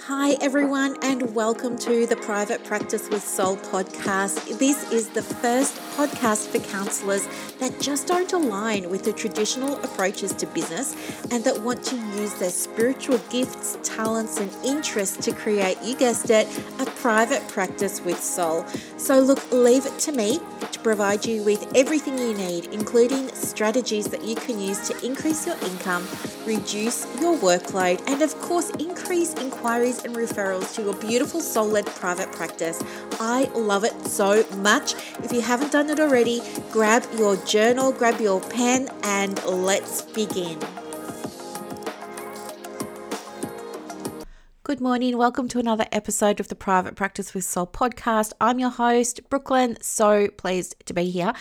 Hi, everyone, and welcome to the Private Practice with Soul podcast. This is the first podcast for counselors that just don't align with the traditional approaches to business and that want to use their spiritual gifts, talents, and interests to create, you guessed it, a private practice with soul. So, look, leave it to me to provide you with everything you need, including strategies that you can use to increase your income, reduce your workload, and of course, increase inquiries and referrals to your beautiful soul led private practice. I love it so much. If you haven't done it already, grab your journal, grab your pen, and let's begin. Good morning. Welcome to another episode of the Private Practice with Soul podcast. I'm your host, Brooklyn. So pleased to be here,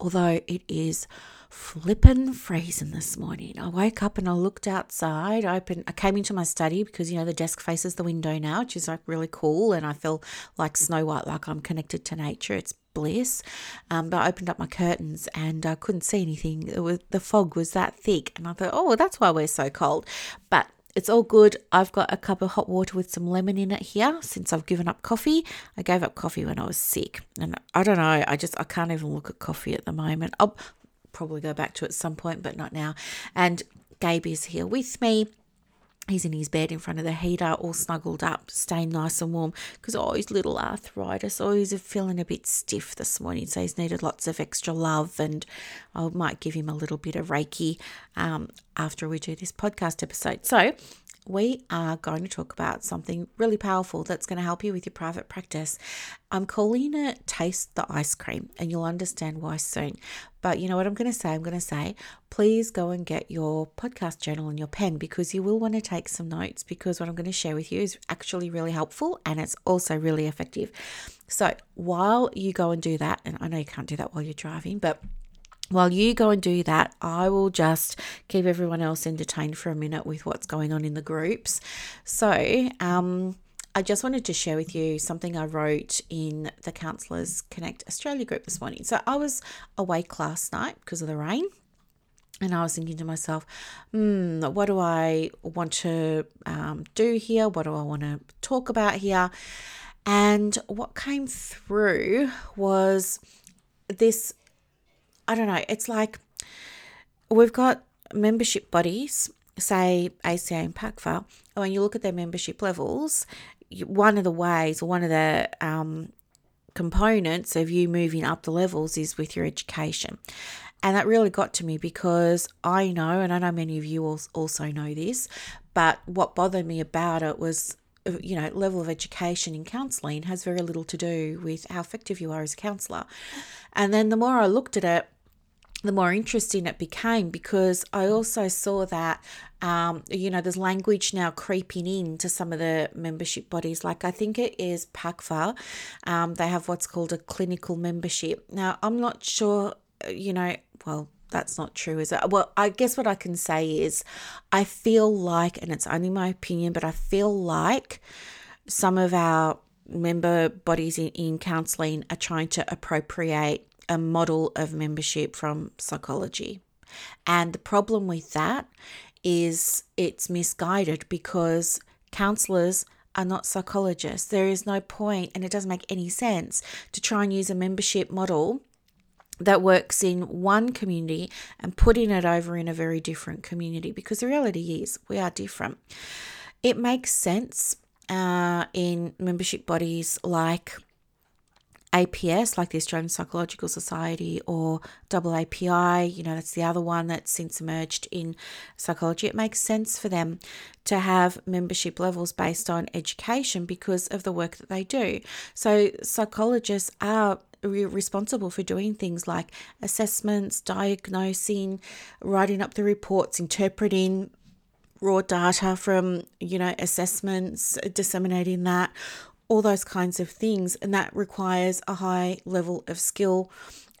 although it is flippin' freezing this morning. I woke up and I looked outside. I opened, I came into my study because you know the desk faces the window now, which is like really cool, and I feel like Snow White, like I'm connected to nature. It's bliss. Um, but I opened up my curtains and I couldn't see anything. It was, the fog was that thick, and I thought, oh, that's why we're so cold. But it's all good. I've got a cup of hot water with some lemon in it here since I've given up coffee. I gave up coffee when I was sick. And I don't know, I just I can't even look at coffee at the moment. I'll probably go back to at some point, but not now. And Gabe is here with me. He's in his bed in front of the heater, all snuggled up, staying nice and warm because oh, his little arthritis. Oh, he's feeling a bit stiff this morning, so he's needed lots of extra love. And I might give him a little bit of Reiki um, after we do this podcast episode. So, we are going to talk about something really powerful that's going to help you with your private practice. I'm calling it Taste the Ice Cream, and you'll understand why soon. But you know what I'm going to say? I'm going to say, please go and get your podcast journal and your pen because you will want to take some notes because what I'm going to share with you is actually really helpful and it's also really effective. So while you go and do that, and I know you can't do that while you're driving, but while you go and do that, I will just keep everyone else entertained for a minute with what's going on in the groups. So, um, I just wanted to share with you something I wrote in the Counsellors Connect Australia group this morning. So, I was awake last night because of the rain. And I was thinking to myself, hmm, what do I want to um, do here? What do I want to talk about here? And what came through was this I don't know, it's like we've got membership bodies, say ACA and PACFA, and when you look at their membership levels, one of the ways, one of the um, components of you moving up the levels is with your education. And that really got to me because I know, and I know many of you also know this, but what bothered me about it was uh, you know, level of education in counselling has very little to do with how effective you are as a counsellor. And then the more I looked at it, the more interesting it became because I also saw that, um, you know, there's language now creeping in to some of the membership bodies. Like I think it is PACFA, um, they have what's called a clinical membership. Now, I'm not sure, you know, well, that's not true, is it? Well, I guess what I can say is I feel like, and it's only my opinion, but I feel like some of our member bodies in, in counselling are trying to appropriate a model of membership from psychology. And the problem with that is it's misguided because counselors are not psychologists. There is no point, and it doesn't make any sense to try and use a membership model that works in one community and putting it over in a very different community because the reality is we are different. It makes sense uh, in membership bodies like APS, like the Australian Psychological Society, or AAPI, you know, that's the other one that's since emerged in psychology. It makes sense for them to have membership levels based on education because of the work that they do. So, psychologists are responsible for doing things like assessments, diagnosing, writing up the reports, interpreting raw data from you know assessments disseminating that all those kinds of things. And that requires a high level of skill.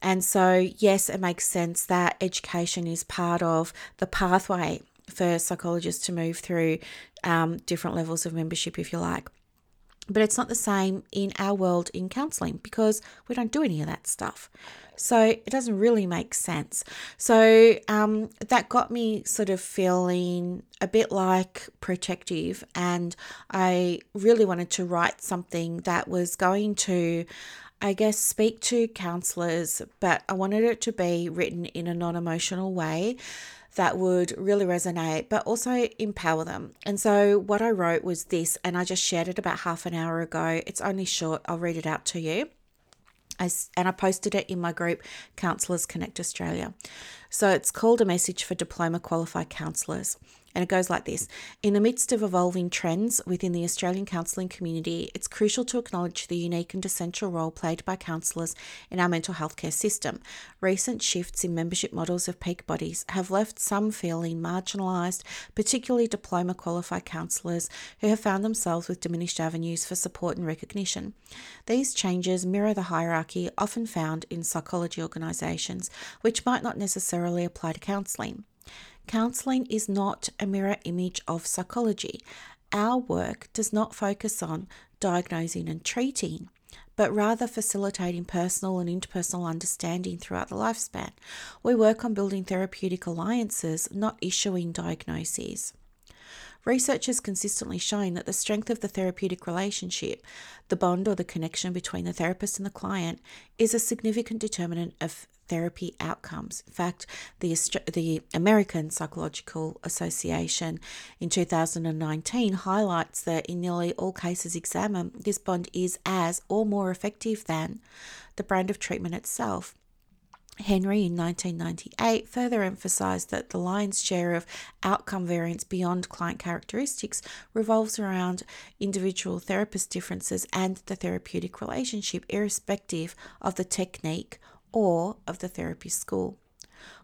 And so, yes, it makes sense that education is part of the pathway for psychologists to move through um, different levels of membership, if you like. But it's not the same in our world in counseling because we don't do any of that stuff. So it doesn't really make sense. So um, that got me sort of feeling a bit like protective, and I really wanted to write something that was going to. I guess speak to counselors, but I wanted it to be written in a non emotional way that would really resonate, but also empower them. And so, what I wrote was this, and I just shared it about half an hour ago. It's only short, I'll read it out to you. I, and I posted it in my group, Counselors Connect Australia. So it's called a message for diploma qualified counsellors. And it goes like this In the midst of evolving trends within the Australian counselling community, it's crucial to acknowledge the unique and essential role played by counsellors in our mental health care system. Recent shifts in membership models of peak bodies have left some feeling marginalised, particularly diploma qualified counsellors who have found themselves with diminished avenues for support and recognition. These changes mirror the hierarchy often found in psychology organisations, which might not necessarily apply to counselling. Counseling is not a mirror image of psychology. Our work does not focus on diagnosing and treating, but rather facilitating personal and interpersonal understanding throughout the lifespan. We work on building therapeutic alliances, not issuing diagnoses. Research has consistently shown that the strength of the therapeutic relationship, the bond or the connection between the therapist and the client, is a significant determinant of therapy outcomes. In fact, the, the American Psychological Association in 2019 highlights that in nearly all cases examined, this bond is as or more effective than the brand of treatment itself. Henry in 1998 further emphasised that the lion's share of outcome variance beyond client characteristics revolves around individual therapist differences and the therapeutic relationship, irrespective of the technique or of the therapy school.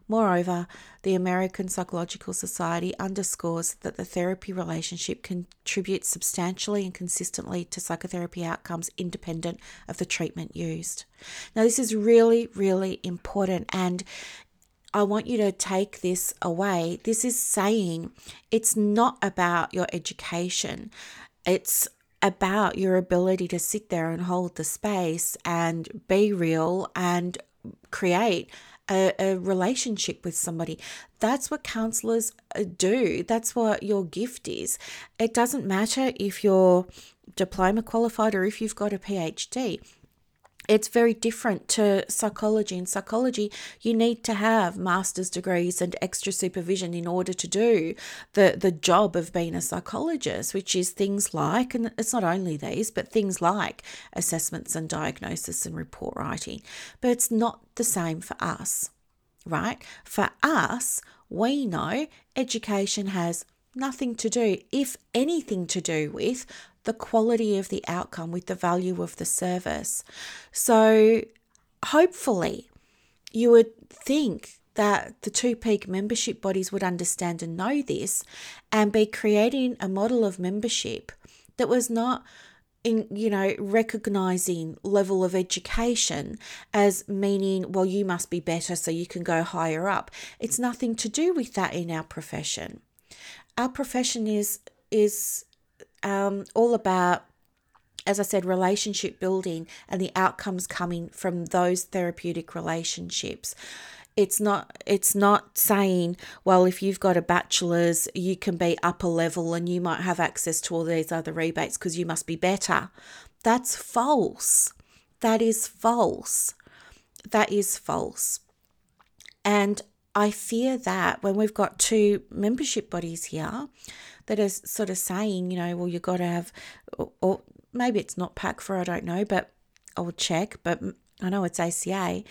Moreover, the American Psychological Society underscores that the therapy relationship contributes substantially and consistently to psychotherapy outcomes independent of the treatment used. Now, this is really, really important, and I want you to take this away. This is saying it's not about your education, it's about your ability to sit there and hold the space and be real and create a, a, relationship with somebody. That's what counselors uh, do. That's what your gift is. It doesn't matter if you're diploma qualified or if you've got a PhD it's very different to psychology. In psychology, you need to have master's degrees and extra supervision in order to do the, the job of being a psychologist, which is things like, and it's not only these, but things like assessments and diagnosis and report writing. But it's not the same for us, right? For us, we know education has nothing to do, if anything to do with the quality of the outcome, with the value of the service. So, hopefully, you would think that the two peak membership bodies would understand and know this and be creating a model of membership that was not in you know recognizing level of education as meaning well you must be better so you can go higher up it's nothing to do with that in our profession our profession is is um, all about as I said, relationship building and the outcomes coming from those therapeutic relationships. It's not it's not saying, well, if you've got a bachelor's, you can be upper level and you might have access to all these other rebates because you must be better. That's false. That is false. That is false. And I fear that when we've got two membership bodies here, that are sort of saying, you know, well, you've got to have, or, or maybe it's not PACFA, I don't know, but I will check, but I know it's ACA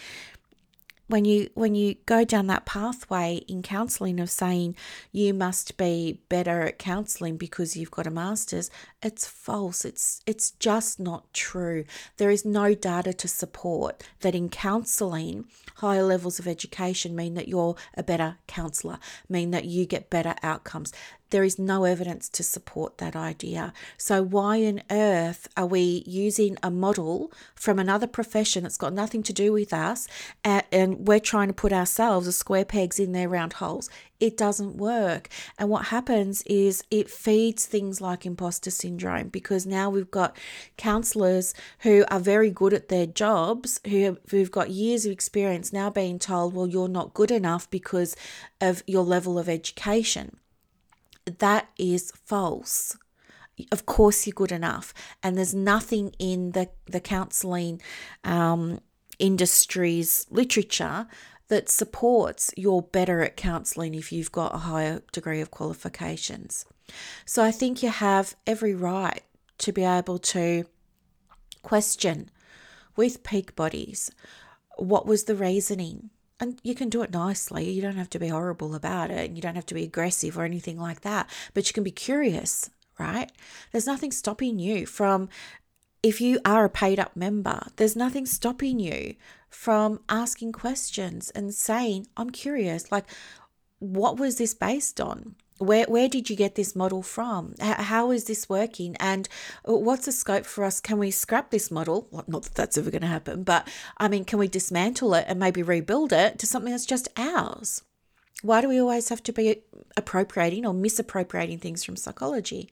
when you when you go down that pathway in counseling of saying you must be better at counseling because you've got a masters it's false. It's it's just not true. There is no data to support that in counseling higher levels of education mean that you're a better counselor mean that you get better outcomes there is no evidence to support that idea. So, why on earth are we using a model from another profession that's got nothing to do with us and we're trying to put ourselves as square pegs in their round holes? It doesn't work. And what happens is it feeds things like imposter syndrome because now we've got counselors who are very good at their jobs, who have, who've got years of experience now being told, well, you're not good enough because of your level of education that is false. Of course, you're good enough, and there's nothing in the the counselling um, industry's literature that supports you're better at counselling if you've got a higher degree of qualifications. So I think you have every right to be able to question with peak bodies what was the reasoning and you can do it nicely. You don't have to be horrible about it. And you don't have to be aggressive or anything like that. But you can be curious, right? There's nothing stopping you from, if you are a paid up member, there's nothing stopping you from asking questions and saying, I'm curious. Like, what was this based on? Where where did you get this model from? How is this working? And what's the scope for us? Can we scrap this model? Well, not that that's ever going to happen but i mean can we dismantle it and maybe rebuild it to something that's just ours? Why do we always have to be appropriating or misappropriating things from psychology?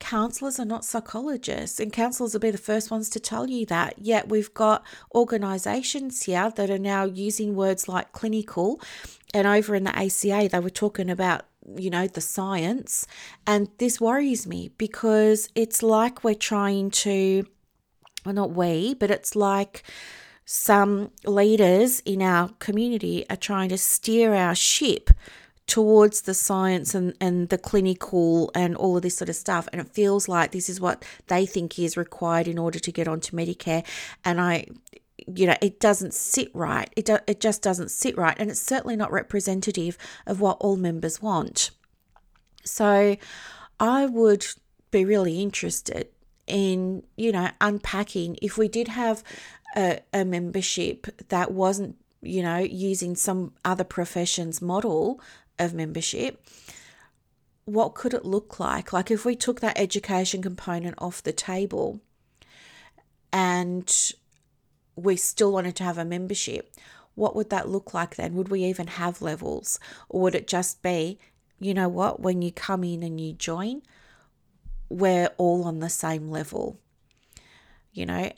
Counselors are not psychologists and counselors will be the first ones to tell you that. Yet we've got organizations here that are now using words like clinical and over in the ACA they were talking about you know, the science. And this worries me because it's like we're trying to, well, not we, but it's like some leaders in our community are trying to steer our ship towards the science and, and the clinical and all of this sort of stuff. And it feels like this is what they think is required in order to get onto Medicare. And I, you know, it doesn't sit right. It, do, it just doesn't sit right. And it's certainly not representative of what all members want. So I would be really interested in, you know, unpacking if we did have a, a membership that wasn't, you know, using some other profession's model of membership what could it look like? Like if we took that education component off the table and we still wanted to have a membership, what would that look like then? Would we even have levels? Or would it just be, you know what, when you come in and you join, we're all on the same level? You know,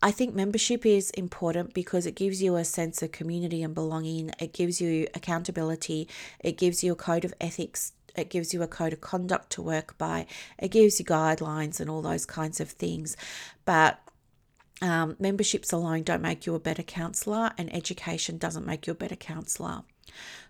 I think membership is important because it gives you a sense of community and belonging. It gives you accountability. It gives you a code of ethics. It gives you a code of conduct to work by. It gives you guidelines and all those kinds of things. But um, memberships alone don't make you a better counsellor, and education doesn't make you a better counsellor.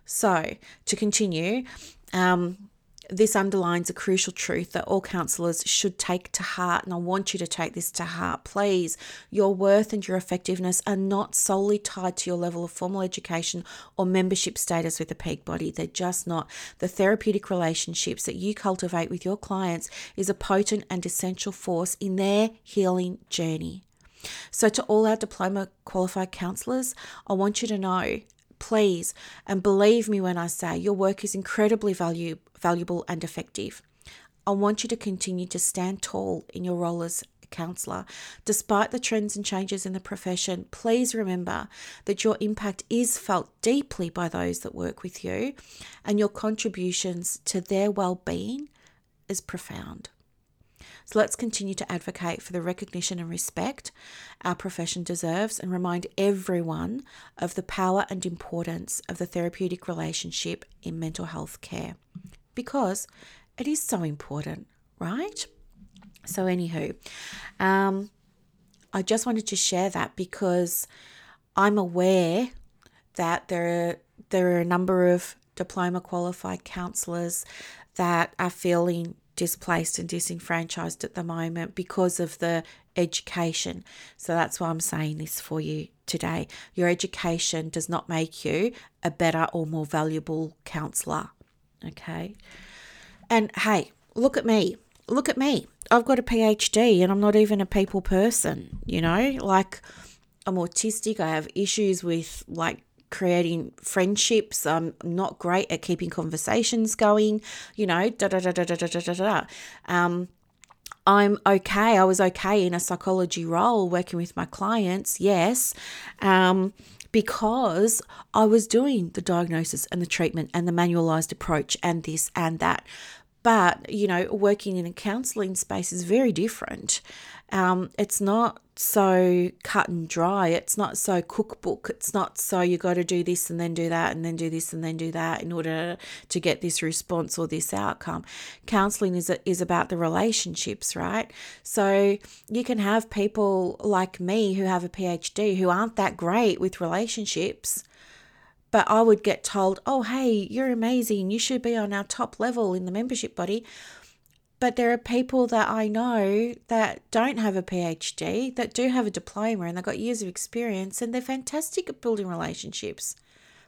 So, to continue, um, this underlines a crucial truth that all counsellors should take to heart, and I want you to take this to heart. Please, your worth and your effectiveness are not solely tied to your level of formal education or membership status with a peak body. They're just not. The therapeutic relationships that you cultivate with your clients is a potent and essential force in their healing journey. So, to all our diploma qualified counsellors, I want you to know please, and believe me when I say your work is incredibly value, valuable and effective. I want you to continue to stand tall in your role as counsellor. Despite the trends and changes in the profession, please remember that your impact is felt deeply by those that work with you, and your contributions to their well being is profound. So let's continue to advocate for the recognition and respect our profession deserves and remind everyone of the power and importance of the therapeutic relationship in mental health care because it is so important, right? So, anywho, um, I just wanted to share that because I'm aware that there are, there are a number of diploma qualified counsellors that are feeling displaced and disenfranchised at the moment because of the education. So that's why I'm saying this for you today. Your education does not make you a better or more valuable counselor. Okay. And hey, look at me. Look at me. I've got a PhD and I'm not even a people person, you know? Like I'm autistic, I have issues with like creating friendships. I'm not great at keeping conversations going, you know, da da da da da da da da. Um, I'm okay. I was okay in a psychology role working with my clients, yes, um, because I was doing the diagnosis and the treatment and the manualized approach and this and that. But, you know, working in a counseling space is very different. Um, it's not so cut and dry. It's not so cookbook. It's not so you got to do this and then do that and then do this and then do that in order to get this response or this outcome. Counseling is is about the relationships, right? So you can have people like me who have a PhD who aren't that great with relationships but I would get told, oh, hey, you're amazing. You should be on our top level in the membership body. But there are people that I know that don't have a PhD, that do have a diploma and they've got years of experience and they're fantastic at building relationships.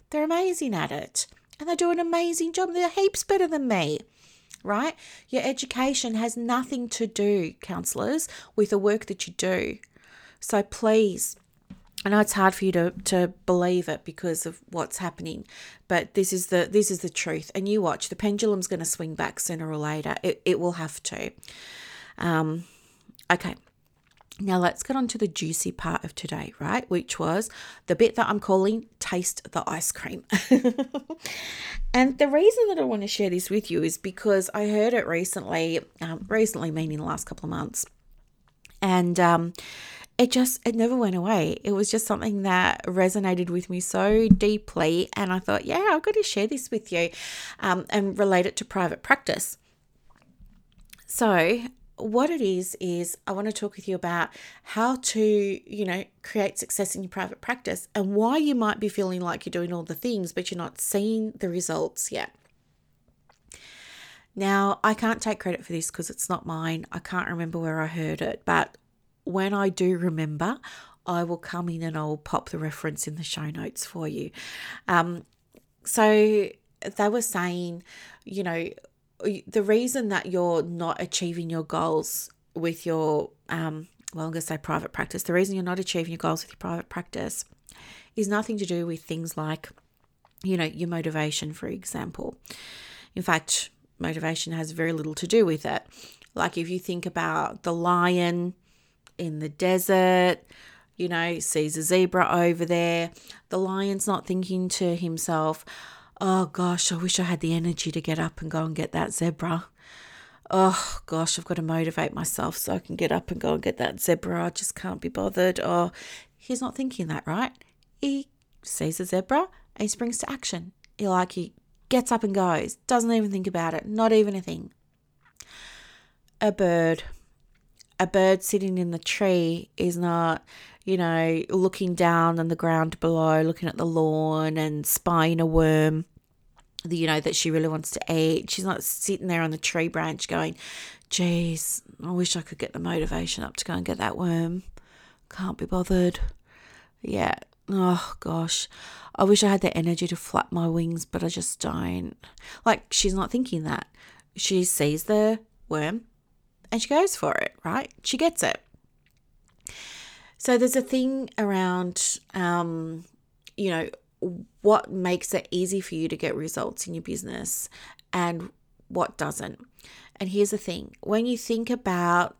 They're amazing at it and they do an amazing job. They're heaps better than me, right? Your education has nothing to do, counsellors, with the work that you do. So please I know it's hard for you to, to believe it because of what's happening, but this is the this is the truth. And you watch, the pendulum's going to swing back sooner or later. It, it will have to. Um, okay. Now let's get on to the juicy part of today, right? Which was the bit that I'm calling taste the ice cream. and the reason that I want to share this with you is because I heard it recently, um, recently meaning the last couple of months. And um, it just it never went away. It was just something that resonated with me so deeply and i thought yeah i've got to share this with you um, and relate it to private practice. So what it is is i want to talk with you about how to you know create success in your private practice and why you might be feeling like you're doing all the things but you're not seeing the results yet. Now, I can't take credit for this because it's not mine. I can't remember where I heard it, but when I do remember, I will come in and I'll pop the reference in the show notes for you. Um, so they were saying, you know, the reason that you're not achieving your goals with your, um, well, I'm going to say private practice, the reason you're not achieving your goals with your private practice is nothing to do with things like, you know, your motivation, for example. In fact, motivation has very little to do with it. Like if you think about the lion, in the desert, you know, sees a zebra over there. The lion's not thinking to himself, oh gosh, I wish I had the energy to get up and go and get that zebra. Oh gosh, I've got to motivate myself so I can get up and go and get that zebra. I just can't be bothered. Oh, he's not thinking that, right? He sees a zebra and he springs to action. He like he gets up and goes, doesn't even think about it, not even a thing. A bird a bird sitting in the tree is not, you know, looking down on the ground below, looking at the lawn and spying a worm, you know, that she really wants to eat. She's not sitting there on the tree branch going, geez, I wish I could get the motivation up to go and get that worm. Can't be bothered. Yeah. Oh gosh. I wish I had the energy to flap my wings, but I just don't. Like, she's not thinking that. She sees the worm, and she goes for it, right? She gets it. So there's a thing around, um, you know, what makes it easy for you to get results in your business and what doesn't. And here's the thing when you think about,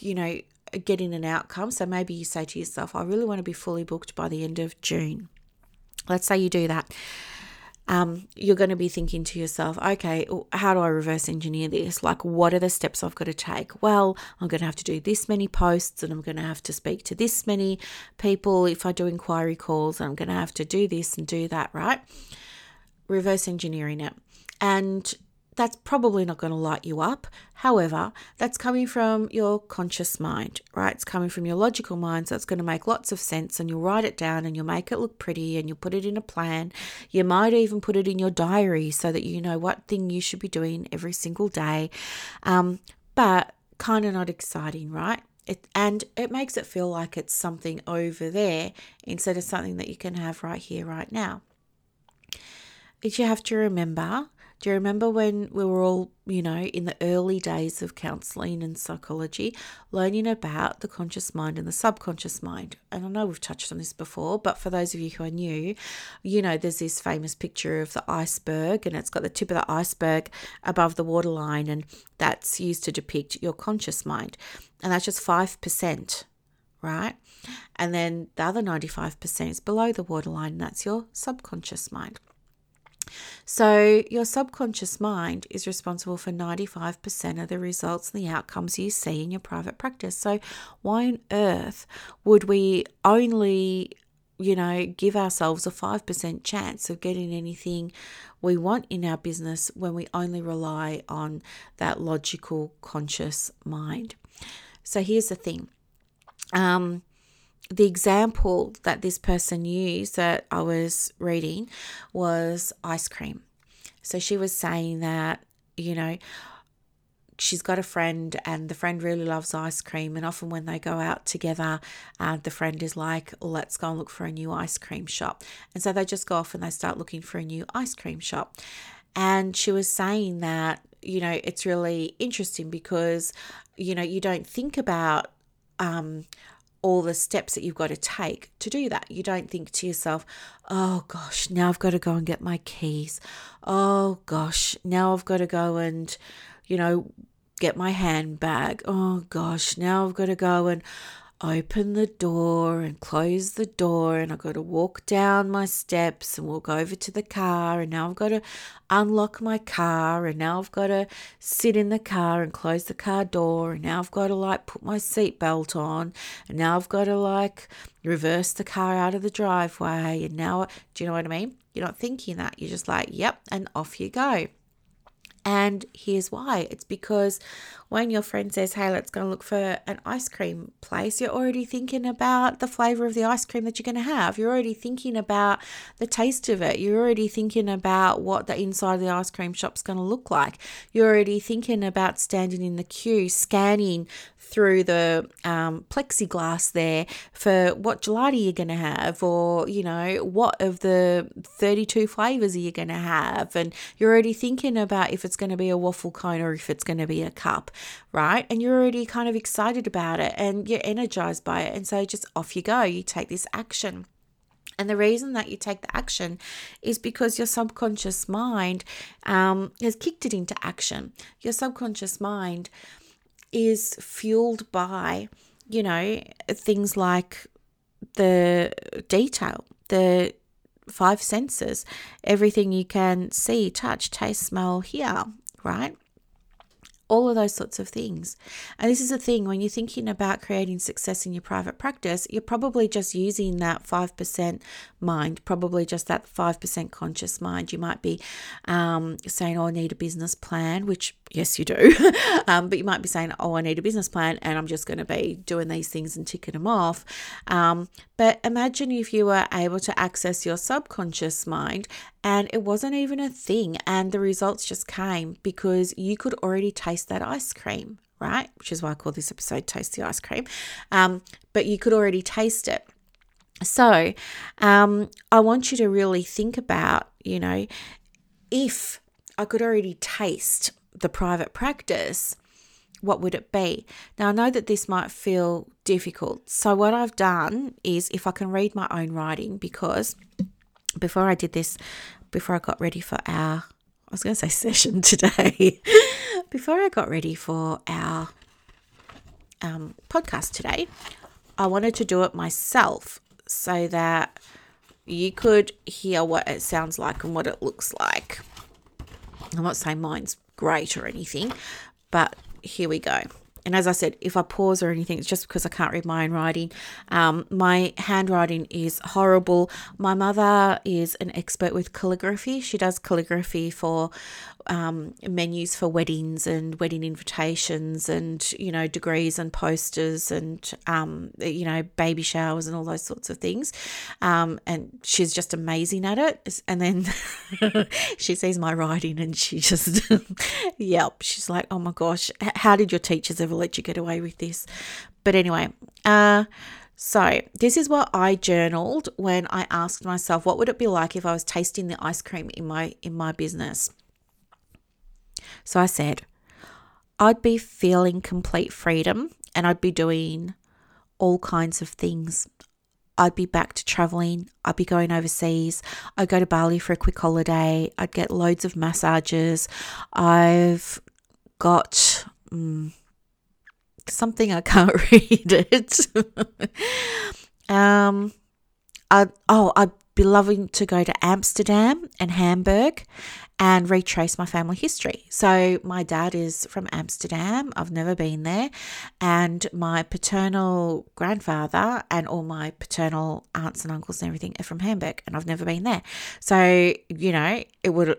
you know, getting an outcome, so maybe you say to yourself, I really want to be fully booked by the end of June. Let's say you do that um, you're going to be thinking to yourself, okay, how do I reverse engineer this? Like, what are the steps I've got to take? Well, I'm going to have to do this many posts and I'm going to have to speak to this many people if I do inquiry calls. I'm going to have to do this and do that, right? Reverse engineering it. And that's probably not going to light you up. However, that's coming from your conscious mind, right? It's coming from your logical mind, so it's going to make lots of sense and you'll write it down and you'll make it look pretty and you'll put it in a plan. You might even put it in your diary so that you know what thing you should be doing every single day. Um, but kind of not exciting, right? It, and it makes it feel like it's something over there instead of something that you can have right here, right now. But you have to remember Do you remember when we were all, you know, in the early days of counseling and psychology, learning about the conscious mind and the subconscious mind? And I know we've touched on this before, but for those of you who are new, you know, there's this famous picture of the iceberg and it's got the tip of the iceberg above the waterline, and that's used to depict your conscious mind. And that's just 5%, right? And then the other 95% is below the waterline, and that's your subconscious mind. So, your subconscious mind is responsible for 95% of the results and the outcomes you see in your private practice. So, why on earth would we only, you know, give ourselves a 5% chance of getting anything we want in our business when we only rely on that logical, conscious mind? So, here's the thing. Um, the example that this person used that I was reading was ice cream. So she was saying that, you know, she's got a friend and the friend really loves ice cream. And often when they go out together, uh, the friend is like, let's go and look for a new ice cream shop. And so they just go off and they start looking for a new ice cream shop. And she was saying that, you know, it's really interesting because, you know, you don't think about, um, all the steps that you've got to take to do that. You don't think to yourself, oh gosh, now I've got to go and get my keys. Oh gosh, now I've got to go and, you know, get my handbag. Oh gosh, now I've got to go and open the door and close the door and I've got to walk down my steps and walk over to the car and now I've got to unlock my car and now I've got to sit in the car and close the car door and now I've got to like put my seatbelt on and now I've got to like reverse the car out of the driveway and now do you know what I mean? You're not thinking that. You're just like, yep, and off you go. And here's why it's because when your friend says, Hey, let's go look for an ice cream place, you're already thinking about the flavor of the ice cream that you're going to have. You're already thinking about the taste of it. You're already thinking about what the inside of the ice cream shop's going to look like. You're already thinking about standing in the queue, scanning through the um, plexiglass there for what gelati you're going to have, or, you know, what of the 32 flavors are you going to have. And you're already thinking about if it's going to be a waffle cone or if it's going to be a cup, right? And you're already kind of excited about it and you're energized by it. And so just off you go, you take this action. And the reason that you take the action is because your subconscious mind um, has kicked it into action. Your subconscious mind is fueled by, you know, things like the detail, the five senses, everything you can see, touch, taste, smell, hear, right? all of those sorts of things. And this is a thing when you're thinking about creating success in your private practice, you're probably just using that 5% mind, probably just that 5% conscious mind. You might be um, saying, Oh, I need a business plan, which, yes, you do. um, but you might be saying, Oh, I need a business plan, and I'm just going to be doing these things and ticking them off. Um, but imagine if you were able to access your subconscious mind and it wasn't even a thing, and the results just came because you could already taste that ice cream, right? Which is why I call this episode Taste the Ice Cream. Um, but you could already taste it. So um, I want you to really think about, you know, if I could already taste the private practice, what would it be? Now, I know that this might feel difficult. So, what I've done is if I can read my own writing, because before I did this, before I got ready for our, I was going to say session today, before I got ready for our um, podcast today, I wanted to do it myself so that you could hear what it sounds like and what it looks like. I'm not saying mine's great or anything, but here we go. And as I said, if I pause or anything, it's just because I can't read my own writing. Um, my handwriting is horrible. My mother is an expert with calligraphy. She does calligraphy for um, menus for weddings and wedding invitations and, you know, degrees and posters and, um, you know, baby showers and all those sorts of things. Um, and she's just amazing at it. And then she sees my writing and she just, yep, she's like, oh my gosh, how did your teachers ever let you get away with this? But anyway, uh, so, this is what I journaled when I asked myself what would it be like if I was tasting the ice cream in my in my business. So I said, I'd be feeling complete freedom and I'd be doing all kinds of things. I'd be back to traveling. I'd be going overseas. I'd go to Bali for a quick holiday. I'd get loads of massages. I've got um, something I can't read it. um, I oh I'd be loving to go to Amsterdam and Hamburg and retrace my family history. So, my dad is from Amsterdam. I've never been there. And my paternal grandfather and all my paternal aunts and uncles and everything are from Hamburg, and I've never been there. So, you know, it would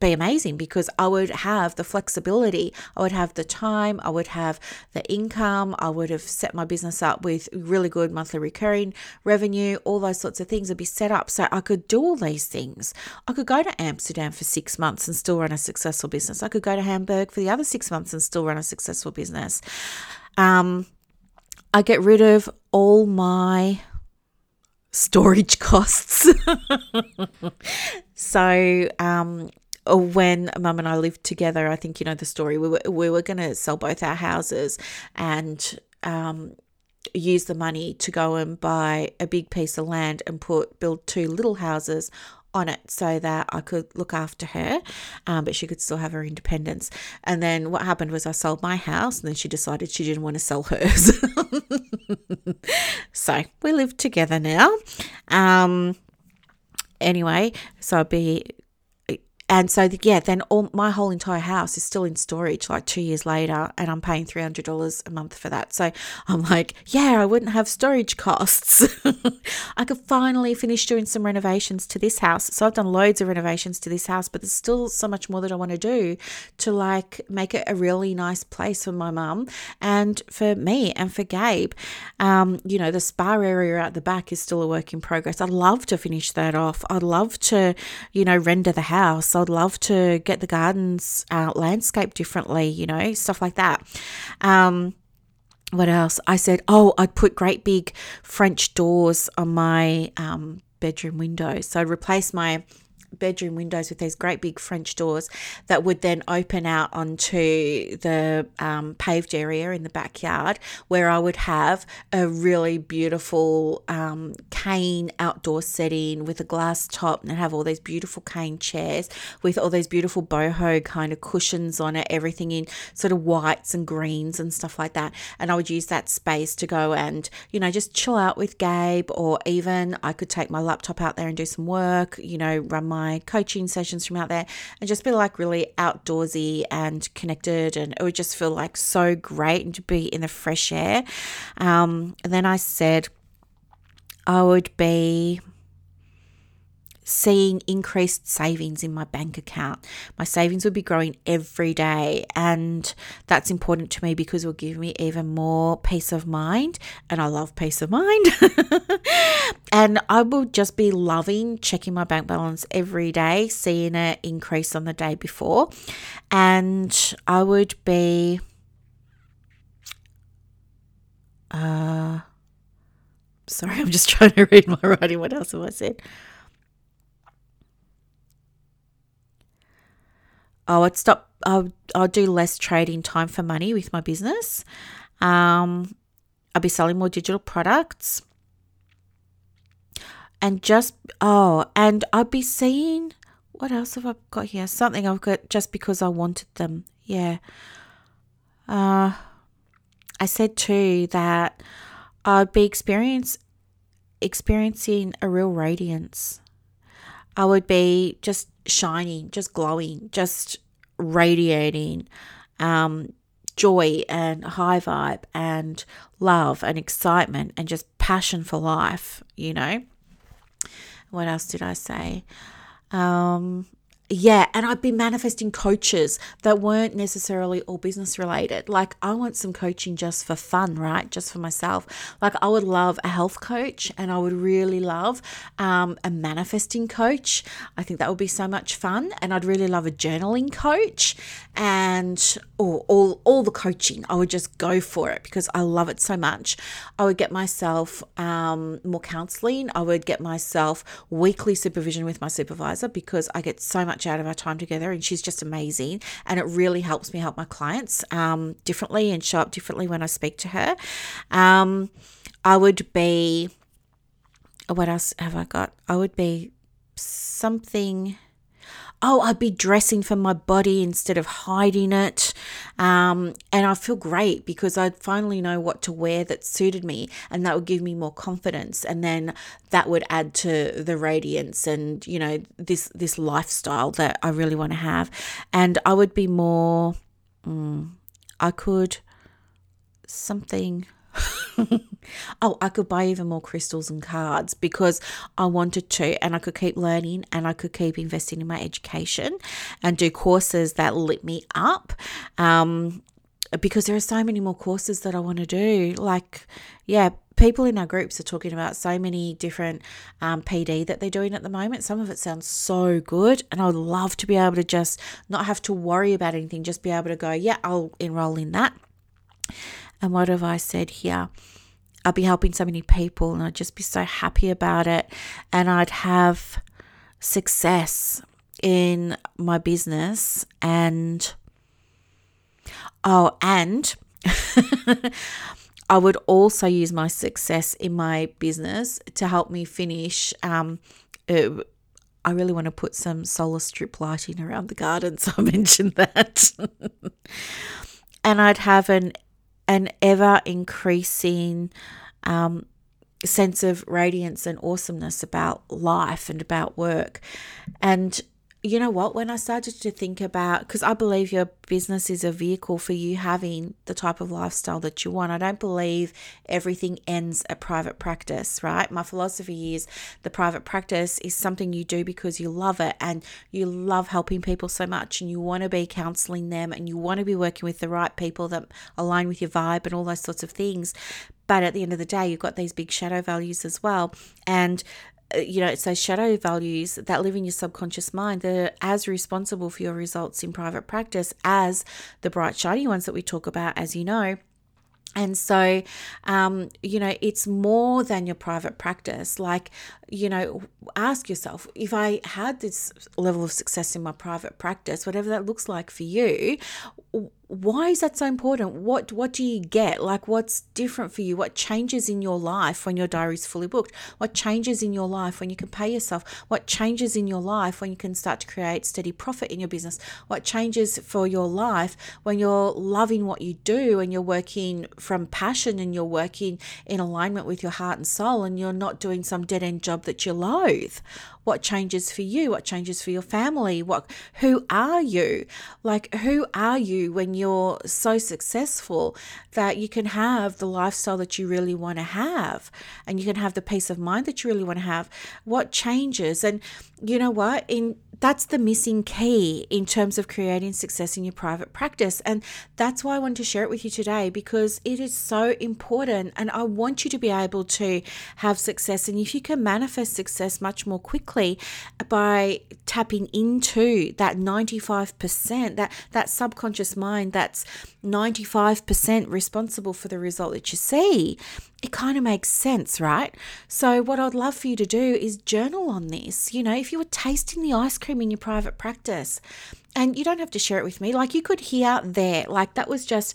be amazing because I would have the flexibility, I would have the time, I would have the income, I would have set my business up with really good monthly recurring revenue, all those sorts of things would be set up so I could do all these things. I could go to Amsterdam for six months and still run a successful business. I could go to Hamburg for the other six months and still run a successful business. Um, I get rid of all my storage costs. so um, when mum and I lived together, I think you know the story. We were we were going to sell both our houses and um, use the money to go and buy a big piece of land and put build two little houses on it so that I could look after her, um, but she could still have her independence. And then what happened was I sold my house, and then she decided she didn't want to sell hers. so we live together now. Um, anyway, so I'll be and so yeah then all my whole entire house is still in storage like two years later and i'm paying $300 a month for that. So i'm like yeah i wouldn't have storage costs. I could finally finish doing some renovations to this house. So i've done loads of renovations to this house but there's still so much more that i want to do to like make it a really nice place for my mum and for me and for gabe. Um, you know the spa area out the back is still a work in progress. I'd love to finish that off. I'd love to you know render the house I'd love to get the gardens uh, landscaped differently, you know, stuff like that. Um, what else? I said, oh, I'd put great big French doors on my um, bedroom windows. So I'd replace my bedroom windows with these great big French doors that would then open out onto the um, paved area in the backyard where I would have a really beautiful um, cane outdoor setting with a glass top and have all these beautiful cane chairs with all these beautiful boho kind of cushions on it, everything in sort of whites and greens and stuff like that. And I would use that space to go and, you know, just chill out with Gabe or even I could take my laptop out there and do some work, you know, run my my coaching sessions from out there and just be like really outdoorsy and connected. And it would just feel like so great and to be in the fresh air. Um, and then I said, I would be seeing increased savings in my bank account. My savings would be growing every day, and that's important to me because it will give me even more peace of mind. And I love peace of mind. and I will just be loving checking my bank balance every day, seeing it increase on the day before. And I would be. Uh, sorry, I'm just trying to read my writing. What else have I said? I would stop. I'll, I'll do less trading time for money with my business. Um, I'll be selling more digital products. And just, oh, and I'd be seeing, what else have I got here? Something I've got just because I wanted them. Yeah. Uh, I said too that I'd be experience, experiencing a real radiance. I would be just shining, just glowing, just radiating um, joy and high vibe and love and excitement and just passion for life, you know. What else did I say? Um, yeah, and I'd be manifesting coaches that weren't necessarily all business related. Like, I want some coaching just for fun, right? Just for myself. Like, I would love a health coach and I would really love um, a manifesting coach. I think that would be so much fun. And I'd really love a journaling coach and oh, all, all the coaching. I would just go for it because I love it so much. I would get myself um, more counseling. I would get myself weekly supervision with my supervisor because I get so much much out of our time together, and she's just amazing. And it really helps me help my clients um, differently and show up differently when I speak to her. Um, I would be, what else have I got? I would be something oh, I'd be dressing for my body instead of hiding it. Um, and I feel great because I'd finally know what to wear that suited me, and that would give me more confidence. And then that would add to the radiance and you know this this lifestyle that I really want to have. And I would be more. Mm, I could something oh, I could buy even more crystals and cards because I wanted to, and I could keep learning and I could keep investing in my education and do courses that lit me up. Um, because there are so many more courses that I want to do. Like, yeah, people in our groups are talking about so many different um, PD that they're doing at the moment. Some of it sounds so good, and I would love to be able to just not have to worry about anything, just be able to go, yeah, I'll enroll in that. And what have I said here? I'd be helping so many people and I'd just be so happy about it. And I'd have success in my business and oh and I would also use my success in my business to help me finish um, uh, I really want to put some solar strip lighting around the garden, so I mentioned that. and I'd have an an ever increasing um, sense of radiance and awesomeness about life and about work. And you know what? When I started to think about, because I believe your business is a vehicle for you having the type of lifestyle that you want, I don't believe everything ends at private practice, right? My philosophy is the private practice is something you do because you love it and you love helping people so much and you want to be counseling them and you want to be working with the right people that align with your vibe and all those sorts of things. But at the end of the day, you've got these big shadow values as well. And you know, it's those shadow values that live in your subconscious mind that are as responsible for your results in private practice as the bright, shiny ones that we talk about, as you know. And so, um, you know, it's more than your private practice. Like, you know, ask yourself if I had this level of success in my private practice, whatever that looks like for you, why is that so important? What what do you get? Like what's different for you? What changes in your life when your diary is fully booked? What changes in your life when you can pay yourself? What changes in your life when you can start to create steady profit in your business? What changes for your life when you're loving what you do and you're working from passion and you're working in alignment with your heart and soul and you're not doing some dead end job that you loathe? What changes for you what changes for your family what who are you? Like who are you when you're so successful that you can have the lifestyle that you really want to have? And you can have the peace of mind that you really want to have. What changes? And you know what? In that's the missing key in terms of creating success in your private practice. And that's why I wanted to share it with you today because it is so important. And I want you to be able to have success. And if you can manifest success much more quickly by tapping into that 95%, that, that subconscious mind that's 95% responsible for the result that you see, it kind of makes sense, right? So, what I'd love for you to do is journal on this. You know, if you were tasting the ice cream in your private practice, and you don't have to share it with me, like you could hear there, like that was just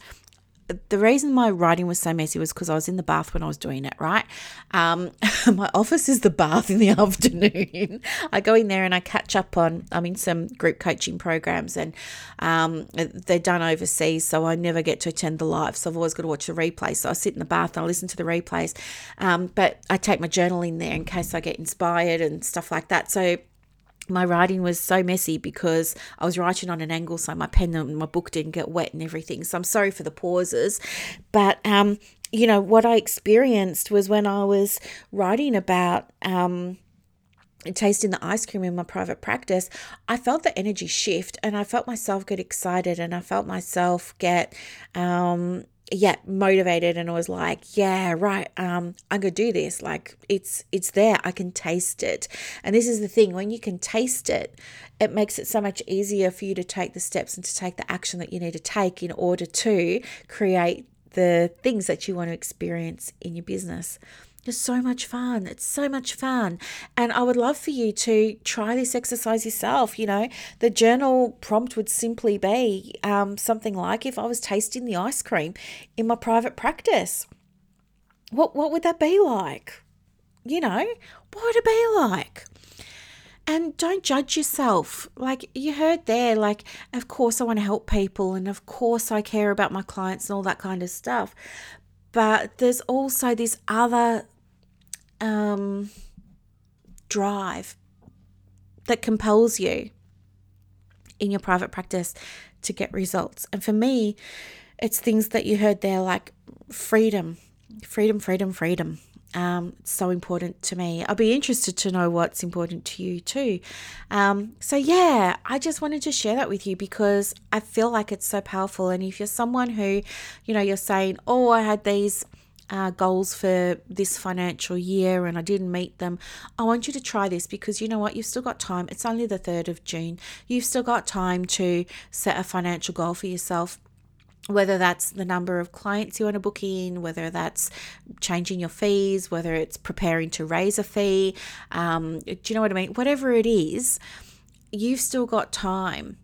the reason my writing was so messy was because I was in the bath when I was doing it, right? Um, my office is the bath in the afternoon. I go in there and I catch up on, I'm in some group coaching programs and um, they're done overseas, so I never get to attend the live. So I've always got to watch the replays. So I sit in the bath and I listen to the replays. Um, but I take my journal in there in case I get inspired and stuff like that. So my writing was so messy because I was writing on an angle, so my pen and my book didn't get wet and everything. So I'm sorry for the pauses, but um, you know what I experienced was when I was writing about um tasting the ice cream in my private practice, I felt the energy shift and I felt myself get excited and I felt myself get um yeah motivated and I was like yeah right um i'm gonna do this like it's it's there i can taste it. And this is the thing when you can taste it it makes it so much easier for you to take the steps and to take the action that you need to take in order to create the things that you want to experience in your business It's so much fun. It's so much fun. And I would love for you to try this exercise yourself. You know, the journal prompt would simply be um, something like if I was tasting the ice cream in my private practice, what, what would that be like? You know, what would it be like? and don't judge yourself. Like you heard there, like, of course, I want to help people, and of course, I care about my clients and all that kind of stuff. But there's also this other um, drive that compels you in your private practice to get results. And for me, it's things that you heard there like freedom, freedom, freedom, freedom. Um, it's so important to me. I'll be interested to know what's important to you too. Um, so, yeah, I just wanted to share that with you because I feel like it's so powerful. And if you're someone who, you know, you're saying, oh, I had these uh, goals for this financial year and I didn't meet them, I want you to try this because you know what? You've still got time. It's only the 3rd of June. You've still got time to set a financial goal for yourself whether that's the number of clients you want to book in, whether that's changing your fees, whether it's preparing to raise a fee, um, do you know what I mean? Whatever it is, you've still got time,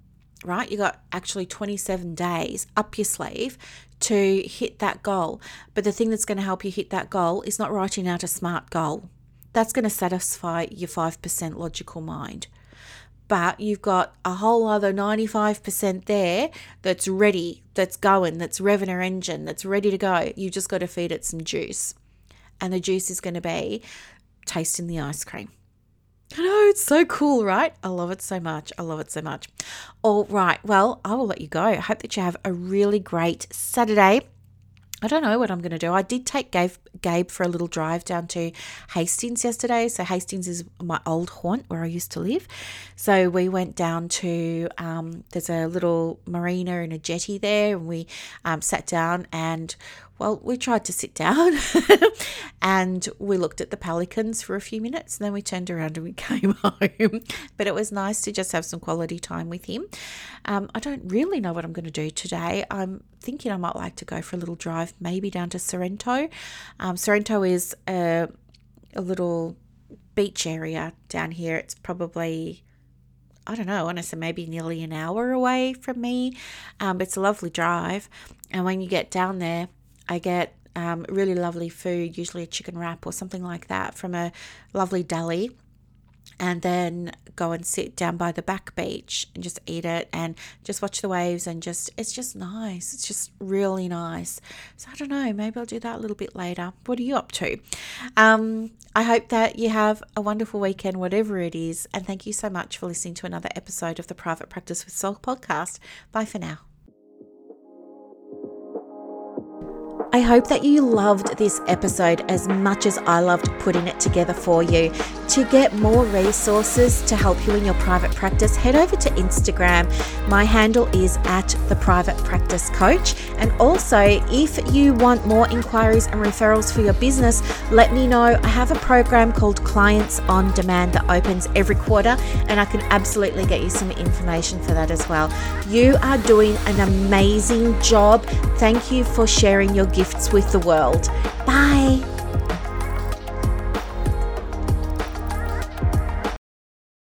right? You got actually 27 days up your sleeve to hit that goal. But the thing that's going to help you hit that goal is not writing out a smart goal. That's going to satisfy your 5% logical mind but you've got a whole other 95% there that's ready, that's going, that's revving her engine, that's ready to go. You just got to feed it some juice. And the juice is going to be tasting the ice cream. I know, it's so cool, right? I love it so much. I love it so much. All right, well, I will let you go. I hope that you have a really great Saturday. I don't know what I'm going to do. I did take Gabe, Gabe for a little drive down to Hastings yesterday. So, Hastings is my old haunt where I used to live. So, we went down to, um, there's a little marina and a jetty there, and we um, sat down and well, we tried to sit down and we looked at the pelicans for a few minutes and then we turned around and we came home. but it was nice to just have some quality time with him. Um, I don't really know what I'm going to do today. I'm thinking I might like to go for a little drive, maybe down to Sorrento. Um, Sorrento is a, a little beach area down here. It's probably I don't know, honestly, maybe nearly an hour away from me. Um, it's a lovely drive. And when you get down there, I get um, really lovely food, usually a chicken wrap or something like that from a lovely deli. And then go and sit down by the back beach and just eat it and just watch the waves and just, it's just nice. It's just really nice. So I don't know, maybe I'll do that a little bit later. What are you up to? Um, I hope that you have a wonderful weekend, whatever it is. And thank you so much for listening to another episode of the Private Practice with Soul podcast. Bye for now. I hope that you loved this episode as much as I loved putting it together for you. To get more resources to help you in your private practice, head over to Instagram. My handle is at the private practice coach. And also, if you want more inquiries and referrals for your business, let me know. I have a program called Clients on Demand that opens every quarter, and I can absolutely get you some information for that as well. You are doing an amazing job. Thank you for sharing your gifts with the world. Bye.